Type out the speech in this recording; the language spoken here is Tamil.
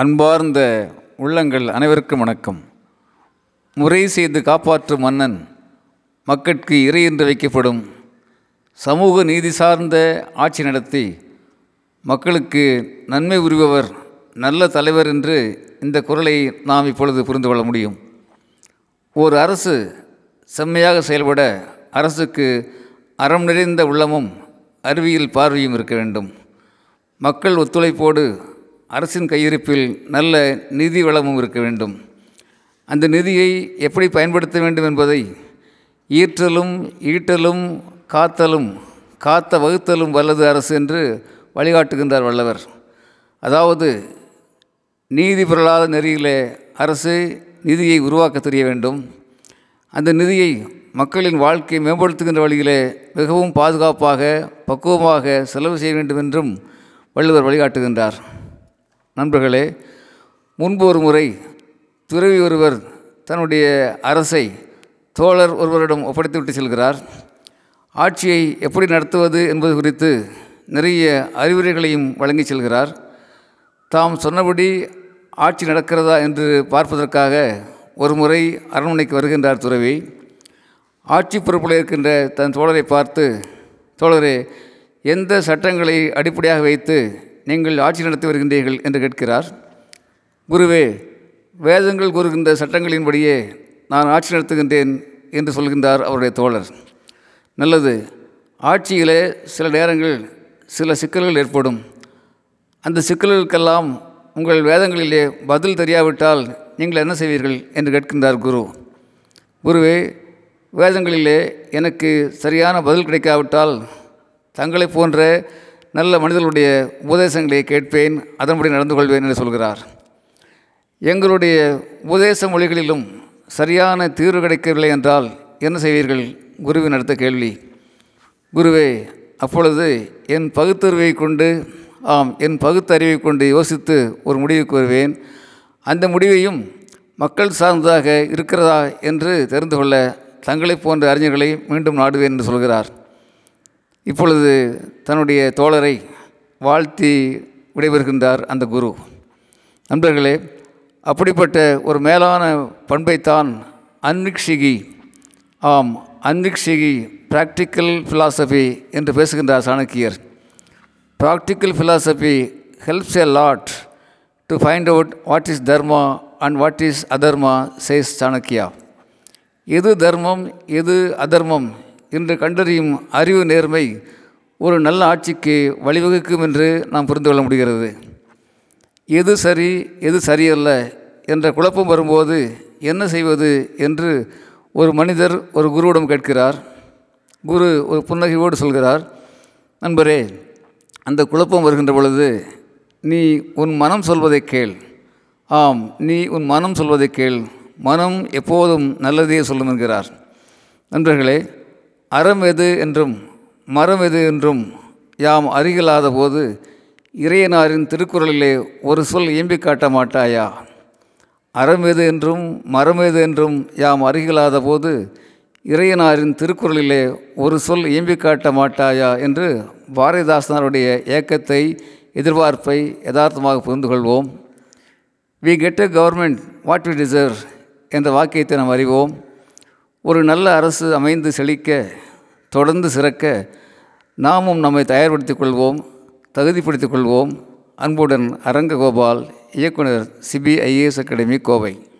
அன்பார்ந்த உள்ளங்கள் அனைவருக்கும் வணக்கம். முறை செய்து காப்பாற்றும் மன்னன் மக்கட்கு இறை என்று வைக்கப்படும் சமூக நீதி சார்ந்த ஆட்சி நடத்தி மக்களுக்கு நன்மை உரிபவர் நல்ல தலைவர் என்று இந்த குரலை நாம் இப்பொழுது புரிந்து கொள்ள முடியும். ஒரு அரசு செம்மையாக செயல்பட அரசுக்கு அறம் நிறைந்த உள்ளமும் அறிவியல் பார்வையும் இருக்க வேண்டும். மக்கள் ஒத்துழைப்போடு அரசின் கையிருப்பில் நல்ல நிதி வளமும் இருக்க வேண்டும். அந்த நிதியை எப்படி பயன்படுத்த வேண்டும் என்பதை ஈற்றலும் ஈட்டலும் காத்தலும் காத்த வகுத்தலும் வல்லது அரசு என்று வழிகாட்டுகின்றார் வல்லவர். அதாவது நீதி பொருளாத நெறியிலே அரசு நிதியை உருவாக்க தெரிய வேண்டும். அந்த நிதியை மக்களின் வாழ்க்கையை மேம்படுத்துகின்ற வழியிலே மிகவும் பாதுகாப்பாக பக்குவமாக செலவு செய்ய வேண்டும் என்றும் வள்ளுவர் வழிகாட்டுகின்றார். நண்பர்களே முன்பு ஒரு முறை துறவி ஒருவர் தன்னுடைய அரசை தோழர் ஒருவரிடம் ஒப்படைத்துவிட்டு செல்கிறார். ஆட்சியை எப்படி நடத்துவது என்பது குறித்து நிறைய அறிவுரைகளையும் வழங்கி செல்கிறார். தாம் சொன்னபடி ஆட்சி நடக்கிறதா என்று பார்ப்பதற்காக ஒரு முறை அரண்மனைக்கு வருகின்றார் துறவி. ஆட்சி பொறுப்பில் இருக்கின்ற தன் தோழரை பார்த்து தோழரே எந்த சட்டங்களை அடிப்படையாக வைத்து நீங்கள் ஆட்சி நடத்தி வருகின்றீர்கள் என்று கேட்கிறார். குருவே வேதங்கள் கூறுகின்ற சட்டங்களின்படியே நான் ஆட்சி நடத்துகின்றேன் என்று சொல்கின்றார் அவருடைய தோழர். நல்லது ஆட்சியிலே சில நேரங்கள் சில சிக்கல்கள் ஏற்படும். அந்த சிக்கல்களுக்கெல்லாம் உங்கள் வேதங்களிலே பதில் தெரியாவிட்டால் நீங்கள் என்ன செய்வீர்கள்? என்று கேட்கின்றார் குரு. குருவே வேதங்களிலே எனக்கு சரியான பதில் கிடைக்காவிட்டால் தங்களை போன்ற நல்ல மனிதர்களுடைய உபதேசங்களை கேட்பேன் அதன்படி நடந்து கொள்வேன் என்று சொல்கிறார். எங்களுடைய உபதேச மொழிகளிலும் சரியான தீர்வு கிடைக்கவில்லை என்றால் என்ன செய்வீர்கள்? குருவின் அடுத்த கேள்வி. குருவே அப்பொழுது என் பகுத்தறிவை கொண்டு ஆம் என் பகுத்தறிவை கொண்டு யோசித்து ஒரு முடிவுக்கு வருவேன். அந்த முடிவையும் மக்கள் சார்ந்ததாக இருக்கிறதா என்று தெரிந்து கொள்ள தங்களைப் போன்ற அறிஞர்களை மீண்டும் நாடுவேன் என்று சொல்கிறார். இப்பொழுது தன்னுடைய தோழரை வாழ்த்தி விடைபெறுகின்றார் அந்த குரு. நண்பர்களே அப்படிப்பட்ட ஒரு மேலான பண்பைத்தான் அன்விக்ஷிகி ஆம் அன்விக்ஷிகி ப்ராக்டிக்கல் ஃபிலாசபி என்று பேசுகின்றார் சாணக்கியர். Practical philosophy helps a lot to find out what is dharma and what is adharma says Chanakya. எது தர்மம் எது அதர்மம் என்று கண்டறியும் அறிவு நேர்மை ஒரு நல்ல ஆட்சிக்கு வழிவகுக்கும் என்று நாம் புரிந்து கொள்ள முடிகிறது. எது சரி எது சரியல்ல என்ற குழப்பம் வரும்போது என்ன செய்வது என்று ஒரு மனிதர் ஒரு குருவிடம் கேட்கிறார். குரு ஒரு புன்னகையோடு சொல்கிறார் நண்பரே அந்த குழப்பம் வருகின்ற பொழுது நீ உன் மனம் சொல்வதை கேள். ஆம் நீ உன் மனம் சொல்வதை கேள். மனம் எப்போதும் நல்லதே சொல்லும் என்கிறார். நண்பர்களே அறம் எது என்றும் மரம் எது என்றும் யாம் அருகிலாத போது இறையனாரின் திருக்குறளிலே ஒரு சொல் இயம்பி காட்ட மாட்டாயா? அறம் எது என்றும் மரம் எது என்றும் யாம் அருகிலாத போது இறையனாரின் திருக்குறளிலே ஒரு சொல் இயம்பி காட்ட மாட்டாயா? என்று பாரதிதாசனாருடைய ஏக்கத்தை எதிர்பார்ப்பை யதார்த்தமாக புரிந்து கொள்வோம். We get a government what we deserve என்ற வாக்கியத்தை நாம் அறிவோம். ஒரு நல்ல அரசு அமைந்து செழிக்க தொடர்ந்து சிறக்க நாமும் நம்மை தயார்படுத்திக் கொள்வோம் தகுதிப்படுத்திக் கொள்வோம். அன்புடன் அரங்ககோபால் இயக்குனர் சிபிஐஏஎஸ் அகாடமி கோவை.